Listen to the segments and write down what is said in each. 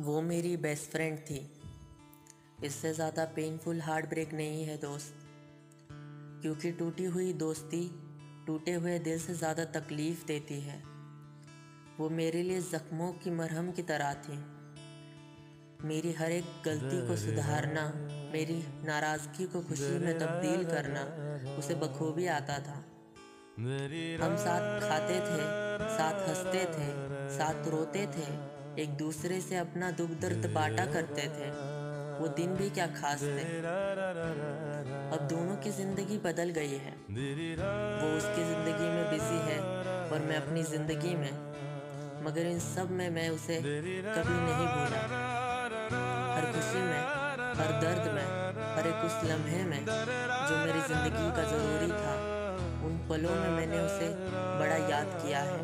वो मेरी best friend थी। इससे ज़्यादा पेनफुल हार्ट ब्रेक नहीं है दोस्त। क्योंकि टूटी हुई दोस्ती टूटे हुए दिल से ज़्यादा तकलीफ़ देती है। वो मेरे लिए ज़ख्मों की मरहम की तरह थी। मेरी हर एक गलती को सुधारना मेरी नाराज़गी को खुशी में तब्दील करना उसे बखूबी आता था। हम साथ खाते थे साथ हँसते थे साथ रोते थे एक दूसरे से अपना दुख दर्द बांटा करते थे। वो दिन भी क्या खास थे। अब दोनों की ज़िंदगी बदल गई है। वो उसकी ज़िंदगी में बिज़ी है और मैं अपनी ज़िंदगी में, मगर इन सब में मैं उसे कभी नहीं भूला। हर खुशी में, हर दर्द में, हर एक उस लम्हे में जो मेरी ज़िंदगी का ज़रूरी था, उन पलों में मैंने उसे बड़ा याद किया है।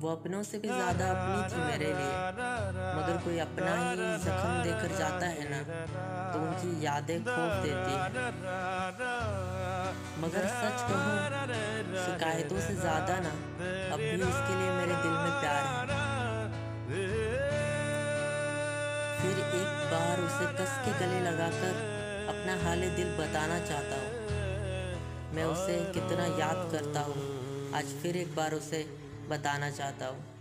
वो अपनों से भी ज़्यादा अपनी थी मेरे लिए मगर कोई अपना ही जख्म देकर जाता है ना तो उनकी यादें खोप देती है। मगर सच कहूँ, शिकायतों से ज़्यादा ना, अब भी उसके लिए मेरे दिल में प्यार है। फिर एक बार उसे कस के गले लगाकर अपना हाल दिल बताना चाहता हूँ। मैं उसे कितना याद करता हूँ। आज फिर एक बार उसे बताना चाहता हूँ।